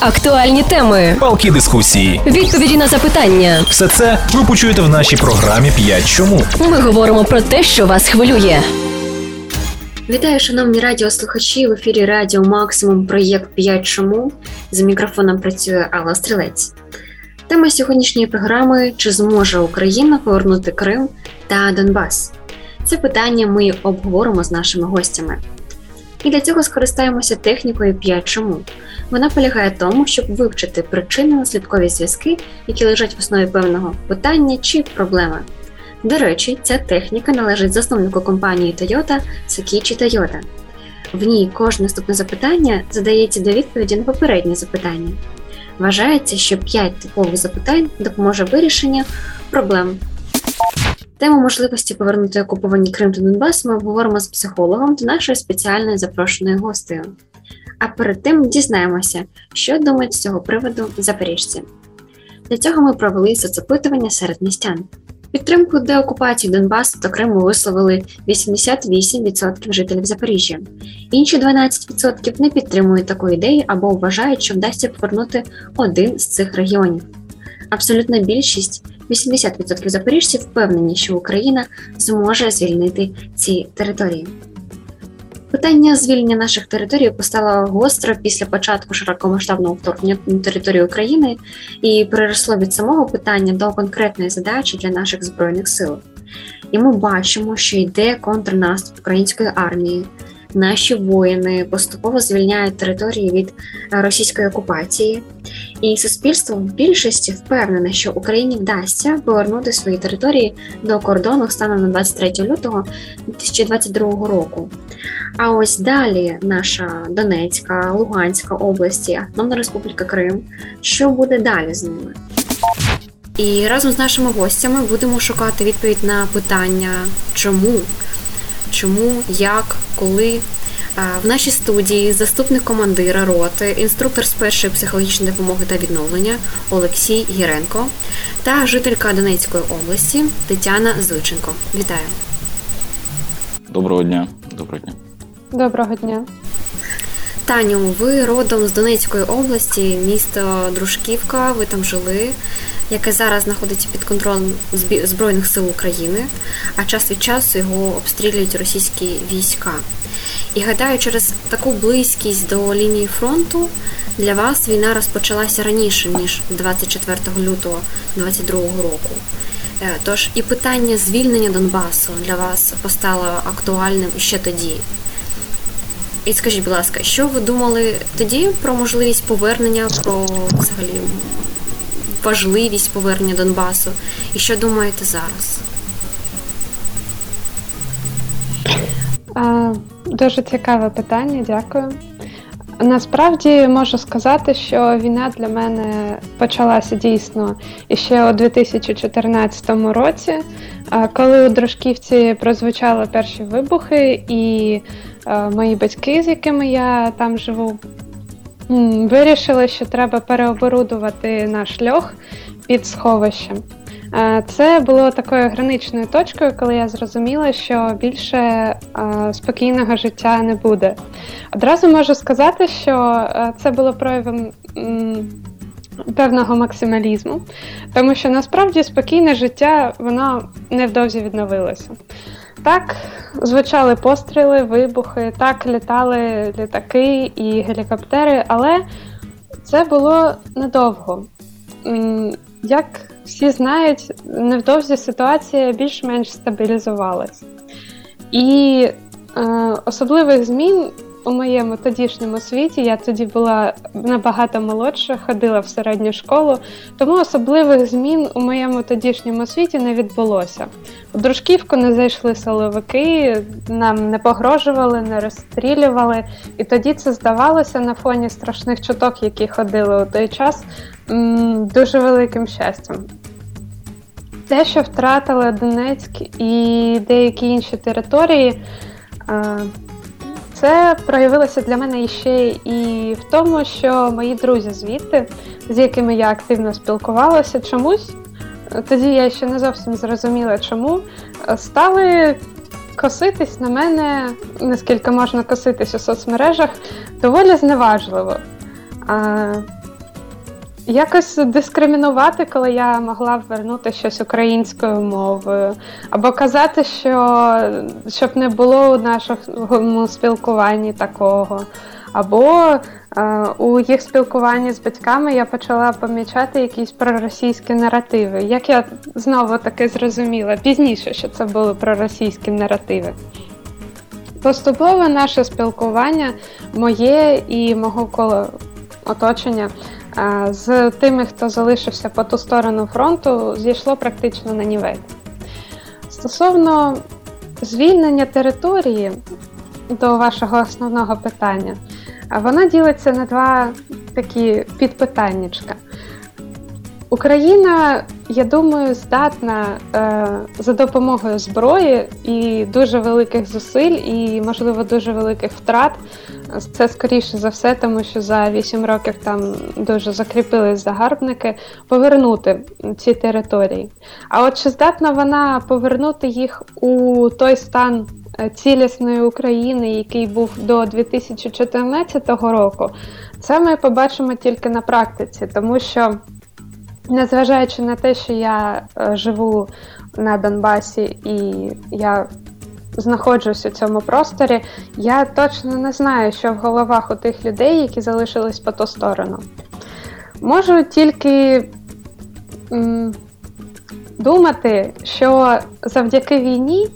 Актуальні теми, палкі дискусії, відповіді на запитання. Все це ви почуєте в нашій програмі «5 чому. Ми говоримо про те, що вас хвилює. Вітаю, шановні радіослухачі. В ефірі Радіо Максимум проєкт «5 чому. За мікрофоном працює Алла Стрілець. Тема сьогоднішньої програми: чи зможе Україна повернути Крим та Донбас? Це питання ми обговоримо з нашими гостями. І для цього скористаємося технікою 5 чому. Вона полягає в тому, щоб вивчити причинно-наслідкові зв'язки, які лежать в основі певного питання чи проблеми. До речі, ця техніка належить засновнику компанії Toyota Сакічі Toyota. В ній кожне наступне запитання задається до відповіді на попереднє запитання. Вважається, що 5 типових запитань допоможе вирішенню проблем. Тему можливості повернути окуповані Крим та Донбас ми обговоримо з психологом та нашою спеціальною запрошеною гостею. А перед тим дізнаємося, що думають з цього приводу запоріжці. Для цього ми провели соцопитування серед містян. Підтримку деокупації Донбасу та Криму висловили 88% жителів Запоріжжя. Інші 12% не підтримують таку ідею або вважають, що вдасться повернути один з цих регіонів. Абсолютна більшість 80% запоріжців впевнені, що Україна зможе звільнити ці території. Питання звільнення наших територій постало гостро після початку широкомасштабного вторгнення на територію України і переросло від самого питання до конкретної задачі для наших збройних сил. І ми бачимо, що йде контрнаступ української армії. Наші воїни поступово звільняють території від російської окупації, і суспільство в більшості впевнене, що Україні вдасться повернути свої території до кордону станом на 23 лютого 2022 року. А ось далі наша Донецька, Луганська області, Автономна Республіка Крим. Що буде далі з ними? І разом з нашими гостями будемо шукати відповідь на питання, чому, чому, як, коли. В нашій студії заступник командира роти, інструктор з першої психологічної допомоги та відновлення Олексій Гіренко та жителька Донецької області Тетяна Зуйченко. Вітаю! Доброго дня. Доброго дня. Доброго дня. Таню, ви родом з Донецької області, місто Дружківка, ви там жили, яке зараз знаходиться під контролем Збройних сил України, а час від часу його обстрілюють російські війська. І гадаю, через таку близькість до лінії фронту для вас війна розпочалася раніше, ніж 24 лютого 2022 року. Е, тож і питання звільнення Донбасу для вас постало актуальним ще тоді. І скажіть, будь ласка, що ви думали тоді про можливість повернення, про взагалі важливість повернення Донбасу? І що думаєте зараз? Дуже цікаве питання, дякую. Насправді можу сказати, що війна для мене почалася дійсно ще у 2014 році, коли у Дружківці прозвучали перші вибухи, і мої батьки, з якими я там живу, вирішили, що треба переоборудувати наш льох під сховищем. Е, це було такою граничною точкою, коли я зрозуміла, що більше е, спокійного життя не буде. Одразу можу сказати, що е, це було проявом. Певного максималізму, тому що насправді спокійне життя воно невдовзі відновилося. Так, звучали постріли, вибухи, так літали літаки і гелікоптери, але це було недовго. Як всі знають, невдовзі ситуація більш-менш стабілізувалась. І е, особливих змін у моєму тодішньому світі я тоді була набагато молодша, ходила в середню школу, тому особливих змін у моєму тодішньому світі не відбулося. У дружківку не зайшли силовики, нам не погрожували, не розстрілювали, і тоді це здавалося на фоні страшних чуток, які ходили у той час, дуже великим щастям. Те, що втратили Донецьк і деякі інші території, це проявилося для мене ще і в тому, що мої друзі звідти, з якими я активно спілкувалася, чомусь, тоді я ще не зовсім зрозуміла, чому, стали коситись на мене, наскільки можна коситись у соцмережах, доволі зневажливо. Якось дискримінувати, коли я могла вернути щось українською мовою, або казати, що щоб не було у нашому спілкуванні такого. Або е, у їх спілкуванні з батьками я почала помічати якісь проросійські наративи. Як я знову таки зрозуміла пізніше, що це були проросійські наративи. Поступово наше спілкування моє і мого коло оточення з тими, хто залишився по ту сторону фронту, зійшло практично на нівель. Стосовно звільнення території до вашого основного питання, вона ділиться на два такі підпитаннячка. Україна, я думаю, здатна е, за допомогою зброї і дуже великих зусиль, і, можливо, дуже великих втрат. Це скоріше за все, тому що за 8 років там дуже закріпились загарбники, повернути ці території. А от чи здатна вона повернути їх у той стан е, цілісної України, який був до 2014 року, це ми побачимо тільки на практиці, тому що. Незважаючи на те, що я е, живу на Донбасі і я знаходжусь у цьому просторі, я точно не знаю, що в головах у тих людей, які залишились по ту сторону. Можу тільки м, думати, що завдяки війні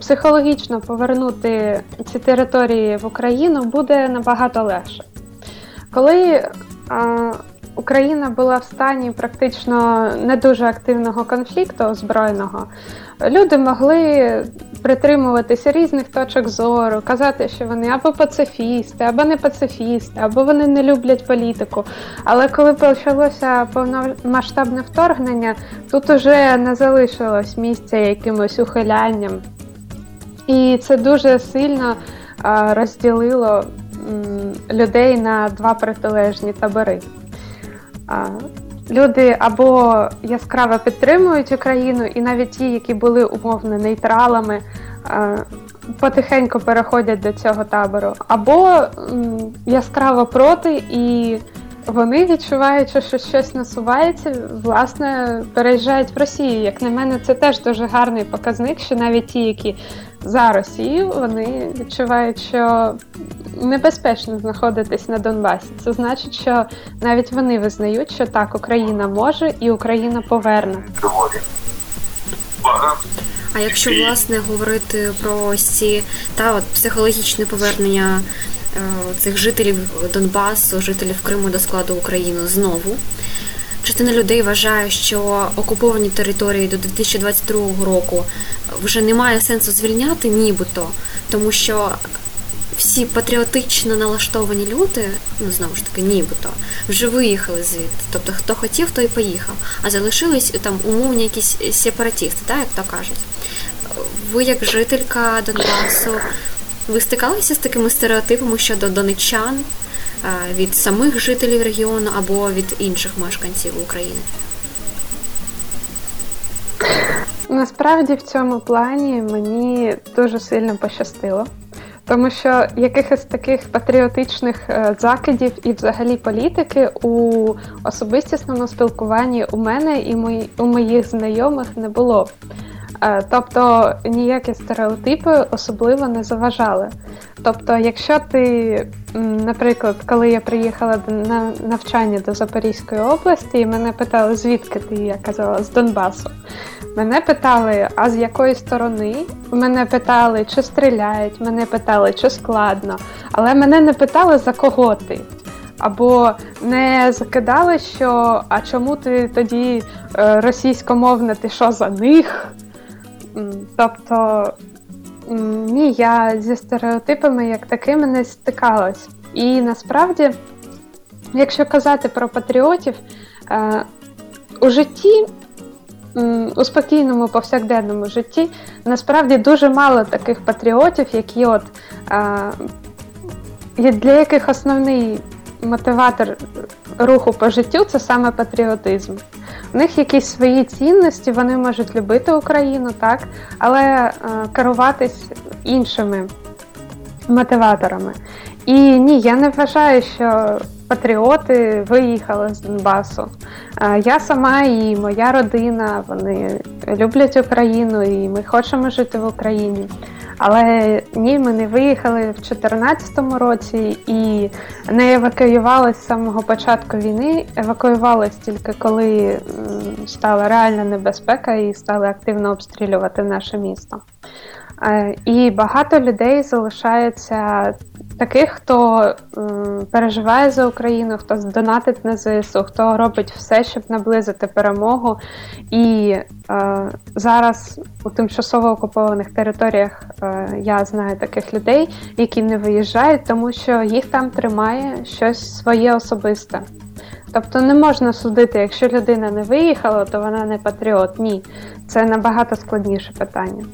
психологічно повернути ці території в Україну буде набагато легше. Коли а, Україна була в стані практично не дуже активного конфлікту озброєного, люди могли притримуватися різних точок зору, казати, що вони або пацифісти, або не пацифісти, або вони не люблять політику. Але коли почалося повномасштабне вторгнення, тут уже не залишилось місця якимось ухилянням. І це дуже сильно розділило людей на два протилежні табори. Люди або яскраво підтримують Україну, і навіть ті, які були умовно нейтралами, потихеньку переходять до цього табору, або яскраво проти, і вони, відчуваючи, що щось насувається, власне, переїжджають в Росію. Як на мене, це теж дуже гарний показник, що навіть ті, які за Росію, вони відчувають, що небезпечно знаходитись на Донбасі. Це значить, що навіть вони визнають, що так, Україна може і Україна поверне. А якщо власне говорити про ці та от психологічне повернення е, цих жителів Донбасу, жителів Криму до складу України знову. Частина людей вважає, що окуповані території до 2022 року вже немає сенсу звільняти, нібито, тому що всі патріотично налаштовані люди, ну знову ж таки, нібито, вже виїхали звідти. Тобто, хто хотів, той поїхав. А залишились там умовні якісь сепаратісти, так, як то кажуть. Ви, як жителька Донбасу, ви стикалися з такими стереотипами щодо донечан від самих жителів регіону або від інших мешканців України? Насправді в цьому плані мені дуже сильно пощастило. Тому що якихось таких патріотичних е, закидів і взагалі політики у особистісному спілкуванні у мене і у моїх знайомих не було. Е, тобто ніякі стереотипи особливо не заважали. Тобто, якщо ти, наприклад, коли я приїхала на навчання до Запорізької області, і мене питали, звідки ти я казала, з Донбасу. Мене питали, а з якої сторони? Мене питали, чи стріляють, мене питали, чи складно, але мене не питали, за кого ти. Або не закидали, що а чому ти тоді е, російськомовна, ти що за них? Тобто ні, я зі стереотипами як такими не стикалась. І насправді, якщо казати про патріотів, е, у житті у спокійному повсякденному житті насправді дуже мало таких патріотів, які от для яких основний мотиватор руху по життю це саме патріотизм. У них якісь свої цінності, вони можуть любити Україну, так, але керуватись іншими мотиваторами. І ні, я не вважаю, що патріоти виїхали з Донбасу. Я сама і моя родина, вони люблять Україну, і ми хочемо жити в Україні. Але ні, ми не виїхали в 2014 році і не евакуювалися з самого початку війни. Евакуювалися тільки коли стала реальна небезпека і стали активно обстрілювати наше місто. Е, і багато людей залишається таких, хто переживає за Україну, хто донатить на ЗСУ, хто робить все, щоб наблизити перемогу. І е, зараз у тимчасово окупованих територіях е, я знаю таких людей, які не виїжджають, тому що їх там тримає щось своє особисте. Тобто не можна судити, якщо людина не виїхала, то вона не патріот. Ні, це набагато складніше питання.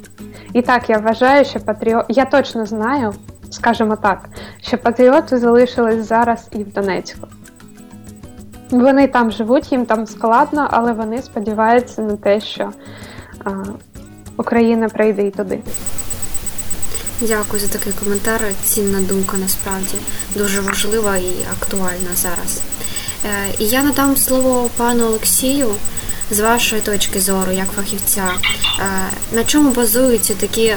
І так, я вважаю, що патріот. Я точно знаю, скажімо так, що патріоти залишились зараз і в Донецьку. Вони там живуть, їм там складно, але вони сподіваються на те, що а, Україна прийде і туди. Дякую за такий коментар. Цінна думка насправді дуже важлива і актуальна зараз. Е, і я надам слово пану Олексію. З вашої точки зору, як фахівця, е, на чому базуються такі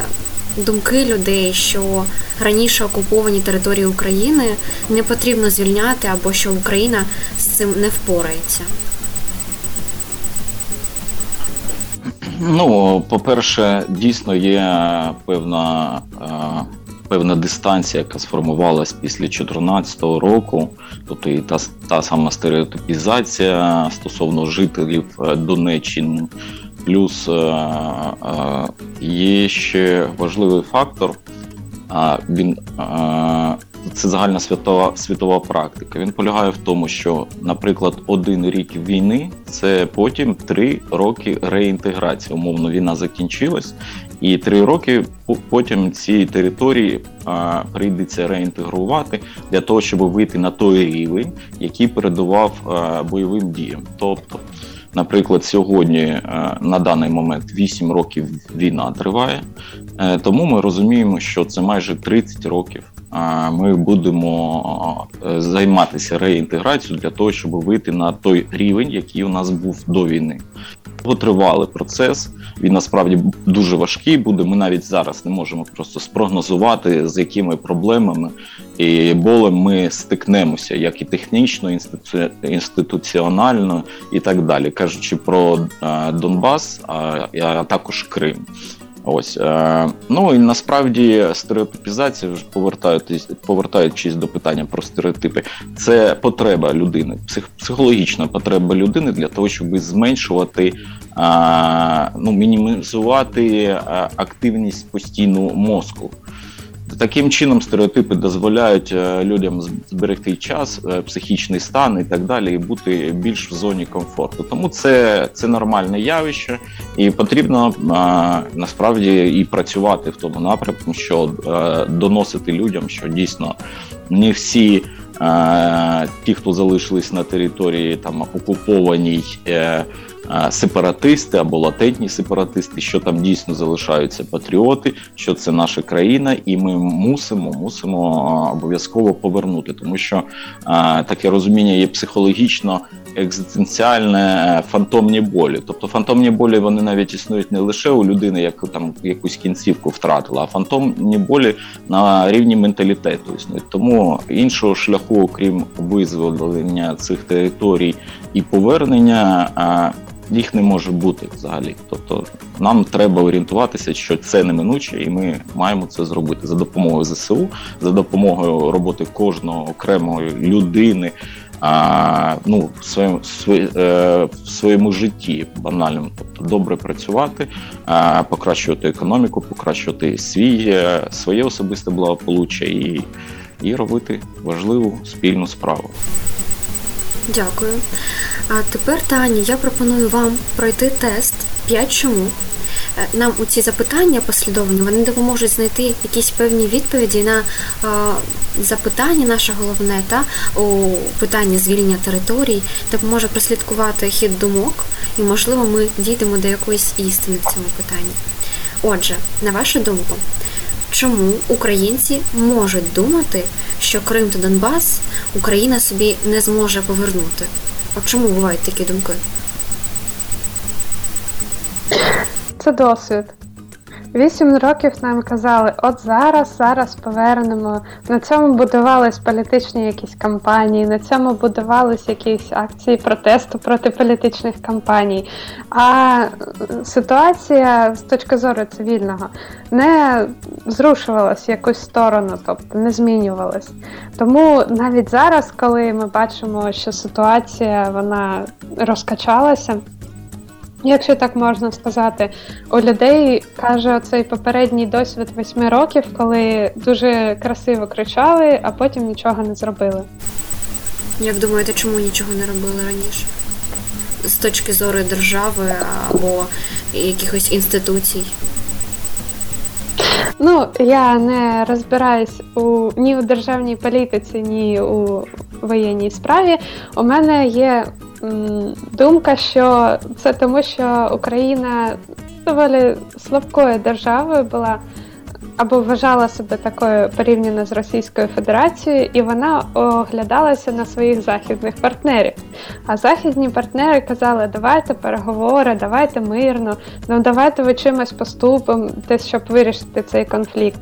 думки людей, що раніше окуповані території України не потрібно звільняти або що Україна з цим не впорається? Ну, по-перше, дійсно є певна е, певна дистанція, яка сформувалась після 2014 року, тобто і та та сама стереотипізація стосовно жителів е, Донеччини. Плюс е, е, є ще важливий фактор. Він це загальна світова світова практика. Він полягає в тому, що, наприклад, один рік війни це потім три роки реінтеграції. Умовно, війна закінчилась, і три роки потім ці території прийдеться реінтегрувати для того, щоб вийти на той рівень, який передував бойовим діям. Тобто, наприклад, сьогодні на даний момент 8 років війна триває, е, тому ми розуміємо, що це майже 30 років. Ми будемо займатися реінтеграцією для того, щоб вийти на той рівень, який у нас був до війни. Тривалий процес. Він насправді дуже важкий буде. Ми навіть зараз не можемо просто спрогнозувати, з якими проблемами і болем ми стикнемося, як і технічно, інституціонально і так далі, кажучи про Донбас, а також Крим. Ось е, ну і насправді стереотипізація повертаючись, до питання про стереотипи, це потреба людини, психологічна потреба людини для того, щоб зменшувати, ну мінімізувати активність постійну мозку. Таким чином стереотипи дозволяють е, людям зберегти час, е, психічний стан і так далі, і бути більш в зоні комфорту. Тому це це нормальне явище, і потрібно е, насправді і працювати в тому напрямку, що доносити людям, що дійсно не всі. Ті, хто залишились на території там окупованій сепаратисти або латентні сепаратисти, що там дійсно залишаються патріоти, що це наша країна, і ми мусимо мусимо обов'язково повернути, тому що таке розуміння є психологічно. Екзистенціальне фантомні болі, тобто фантомні болі вони навіть існують не лише у людини, яку там якусь кінцівку втратила, а фантомні болі на рівні менталітету існують. Тому іншого шляху, окрім визволення цих територій і повернення, їх не може бути взагалі. Тобто нам треба орієнтуватися, що це неминуче, і ми маємо це зробити за допомогою ЗСУ, за допомогою роботи кожного окремої людини. А, ну, в своєму е, в своєму житті банальному, тобто добре працювати, а, покращувати економіку, покращувати свій е, своє особисте благополуччя і, і робити важливу спільну справу. Дякую. А тепер, Тані, я пропоную вам пройти тест 5 чому. Е, нам у ці запитання послідовні вони допоможуть знайти якісь певні відповіді на а, запитання, наше головне, та у питання звільнення територій, допоможе прослідкувати хід думок, і, можливо, ми дійдемо до якоїсь істини в цьому питанні. Отже, на вашу думку, чому українці можуть думати, що Крим та Донбас Україна собі не зможе повернути? От чому бувають такі думки? Це досвід. Вісім років нам казали, от зараз, зараз повернемо. На цьому будувались політичні якісь кампанії, на цьому будувались якісь акції протесту проти політичних кампаній. А ситуація з точки зору цивільного не зрушувалась в якусь сторону, тобто не змінювалась. Тому навіть зараз, коли ми бачимо, що ситуація вона розкачалася. Якщо так можна сказати, у людей каже цей попередній досвід восьми років, коли дуже красиво кричали, а потім нічого не зробили. Як думаєте, чому нічого не робили раніше? З точки зору держави або якихось інституцій? Ну, я не розбираюсь у ні у державній політиці, ні у воєнній справі. У мене є думка, що це тому, що Україна доволі слабкою державою була. Або вважала себе такою порівняно з Російською Федерацією, і вона оглядалася на своїх західних партнерів. А західні партнери казали, давайте переговори, давайте мирно, ну давайте ви чимось поступимо, те, щоб вирішити цей конфлікт.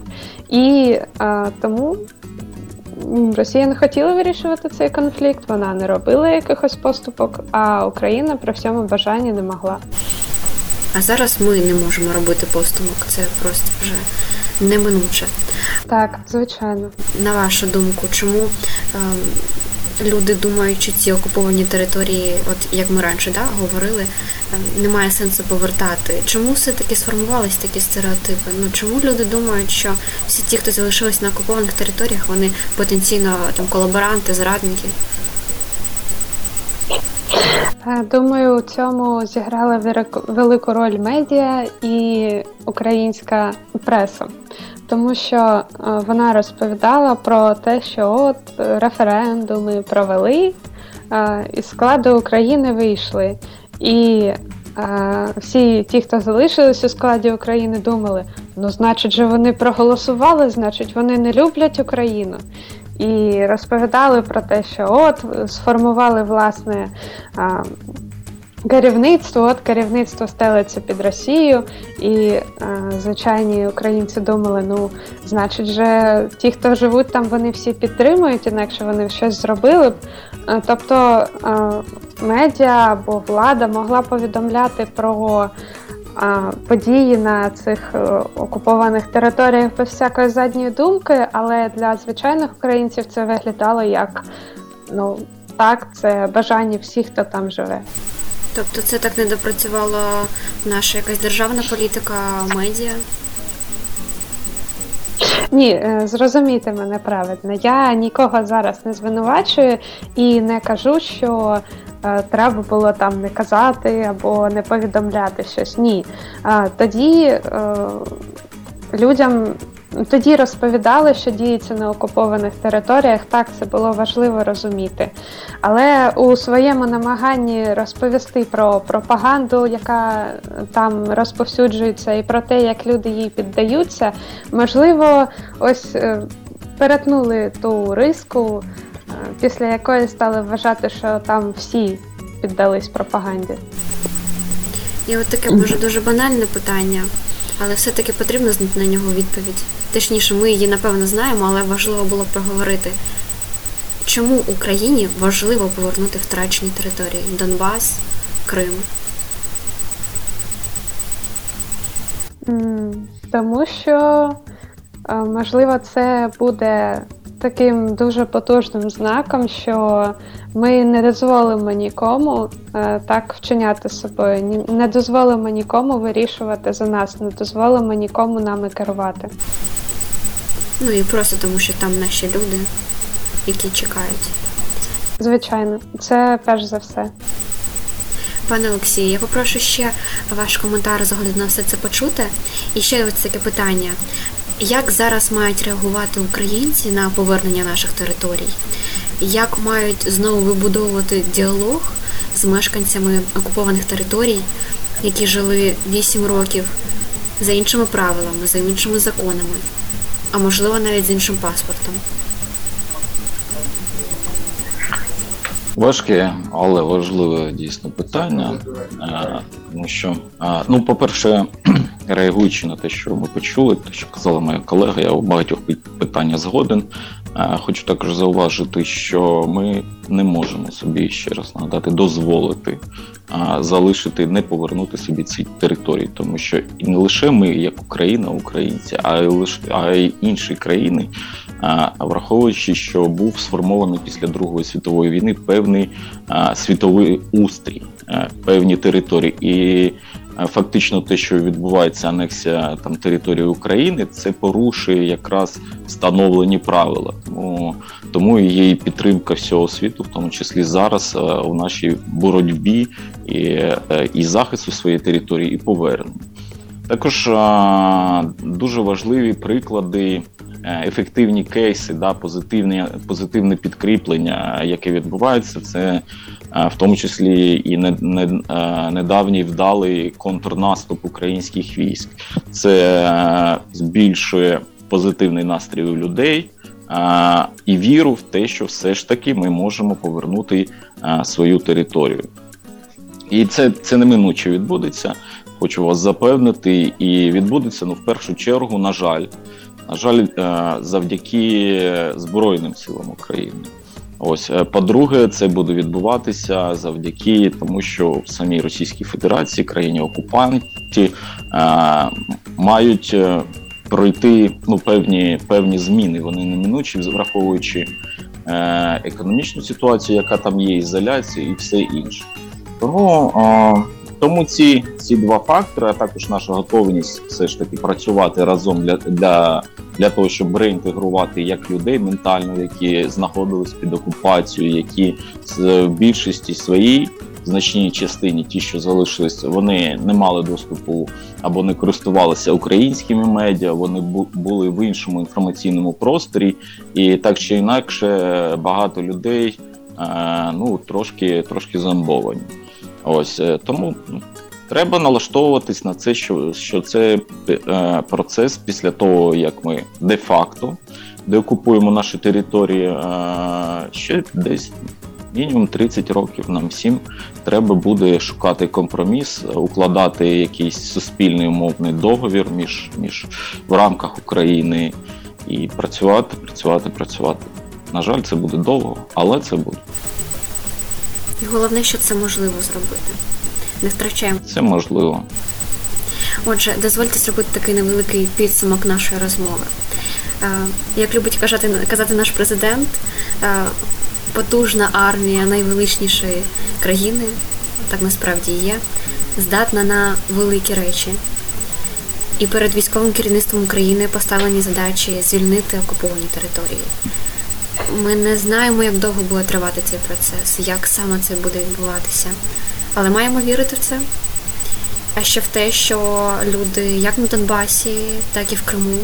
І а, тому Росія не хотіла вирішувати цей конфлікт, вона не робила якихось поступок, а Україна при всьому бажанні не могла. А зараз ми не можемо робити поступок, це просто вже неминуче. Так, звичайно. На вашу думку, чому ем, люди думають, що ці окуповані території, от як ми раніше да, говорили, немає сенсу повертати? Чому все-таки сформувались такі стереотипи? Ну чому люди думають, що всі ті, хто залишились на окупованих територіях, вони потенційно там колаборанти, зрадники? Е, Думаю, у цьому зіграла велику- роль медіа і українська преса, тому що е, вона розповідала про те, що от референдуми провели, е, із складу України вийшли. І е, всі ті, хто залишились у складі України, думали: ну, значить, же вони проголосували, значить, вони не люблять Україну. І розповідали про те, що от сформували власне а, керівництво, от керівництво стелиться під Росію, і а, звичайні українці думали, ну, значить, же ті, хто живуть там, вони всі підтримують, інакше вони щось зробили б. А, Тобто медіа або влада могла повідомляти про події на цих е, окупованих територіях без всякої задньої думки, але для звичайних українців це виглядало як ну так, це бажання всіх, хто там живе. Тобто це так не допрацювала наша якась державна політика, медіа? Ні, е, зрозумійте мене правильно. Я нікого зараз не звинувачую і не кажу, що е, треба було там не казати або не повідомляти щось. Ні. Тоді е, людям. Тоді розповідали, що діється на окупованих територіях. Так, це було важливо розуміти. Але у своєму намаганні розповісти про пропаганду, яка там розповсюджується, і про те, як люди їй піддаються, можливо, ось е, перетнули ту риску, е, після якої стали вважати, що там всі піддались пропаганді. І от таке може дуже банальне питання, але все-таки потрібно знати на нього відповідь. Точніше, ми її напевно знаємо, але важливо було проговорити. Чому Україні важливо повернути втрачені території Донбас, Крим? Тому що, е, можливо, це буде таким дуже потужним знаком, що ми не дозволимо нікому е, так вчиняти собою, не дозволимо нікому вирішувати за нас, не дозволимо нікому нами керувати. Ну і просто тому, що там наші люди, які чекають. Звичайно, це перш за все. Пане Олексію, я попрошу ще ваш коментар з огляду на все це почути. І ще ось таке питання: як зараз мають реагувати українці на повернення наших територій? Як мають знову вибудовувати діалог з мешканцями окупованих територій, які жили 8 років за іншими правилами, за іншими законами? А можливо навіть з іншим паспортом. Важке, але важливе дійсно питання. Е, Тому що, е, ну, по-перше, реагуючи на те, що ми почули, те, що казала моя колега, я у багатьох пи- питаннях згоден. Хочу також зауважити, що ми не можемо собі ще раз нагадати, дозволити залишити, не повернути собі ці території, тому що і не лише ми, як Україна, українці, а й лише а й інші країни, враховуючи, що був сформований після Другої світової війни певний світовий устрій, певні території. І фактично те, що відбувається анексія там території України, це порушує якраз встановлені правила. Тому, тому є і підтримка всього світу, в тому числі зараз е, у нашій боротьбі і, е, і захисту своєї території, і повернення. Також е, дуже важливі приклади, е, ефективні кейси, да, позитивне, позитивне підкріплення, яке відбувається, це е, в тому числі і не, не, е, недавній вдалий контрнаступ українських військ. Це е, збільшує позитивний настрій у людей. е, І віру в те, що все ж таки ми можемо повернути е, свою територію. І це, це неминуче відбудеться. Хочу вас запевнити, і відбудеться ну в першу чергу, на жаль, на жаль, е, завдяки Збройним силам України. Ось, е, по-друге, це буде відбуватися завдяки тому, що в самій Російській Федерації, країні окупанті, е, мають пройти ну, певні, певні зміни. Вони неминучі, враховуючи економічну ситуацію, яка там є, ізоляцію і все інше. Тому, тому ці, ці два фактори, а також наша готовність все ж таки працювати разом для, для, для того, щоб реінтегрувати як людей ментально, які знаходились під окупацією, які з- в більшості своїй значній частині, ті, що залишились, вони не мали доступу або не користувалися українськими медіа, вони бу- були в іншому інформаційному просторі, і так чи інакше багато людей е, ну трошки, трошки зомбовані. Ось е, тому ну, треба налаштовуватись на це, що, що це е, процес після того, як ми де-факто деокупуємо наші території, е, ще десь мінімум 30 років нам всім треба буде шукати компроміс, укладати якийсь суспільний умовний договір між, між в рамках України і працювати, працювати, працювати. На жаль, це буде довго, але це буде. І головне, що це можливо зробити. Не втрачаємо. Це можливо. Отже, дозвольте зробити такий невеликий підсумок нашої розмови. Е, Як любить казати, казати наш президент, е, потужна армія найвеличнішої країни, так насправді є, здатна на великі речі. І перед військовим керівництвом України поставлені задачі звільнити окуповані території. Ми не знаємо, як довго буде тривати цей процес, як саме це буде відбуватися, але маємо вірити в це. А ще в те, що люди як на Донбасі, так і в Криму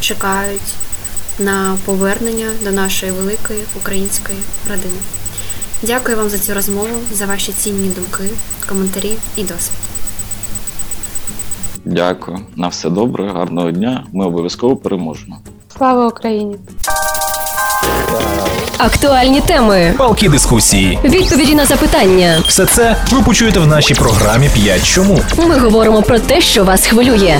чекають на повернення до нашої великої української родини. Дякую вам за цю розмову, за ваші цінні думки, коментарі і досвід. Дякую. На все добре, гарного дня. Ми обов'язково переможемо. Слава Україні! Актуальні теми, Палкі дискусії. відповіді на запитання. Все це ви почуєте в нашій програмі «5 чому. Ми говоримо про те, що вас хвилює.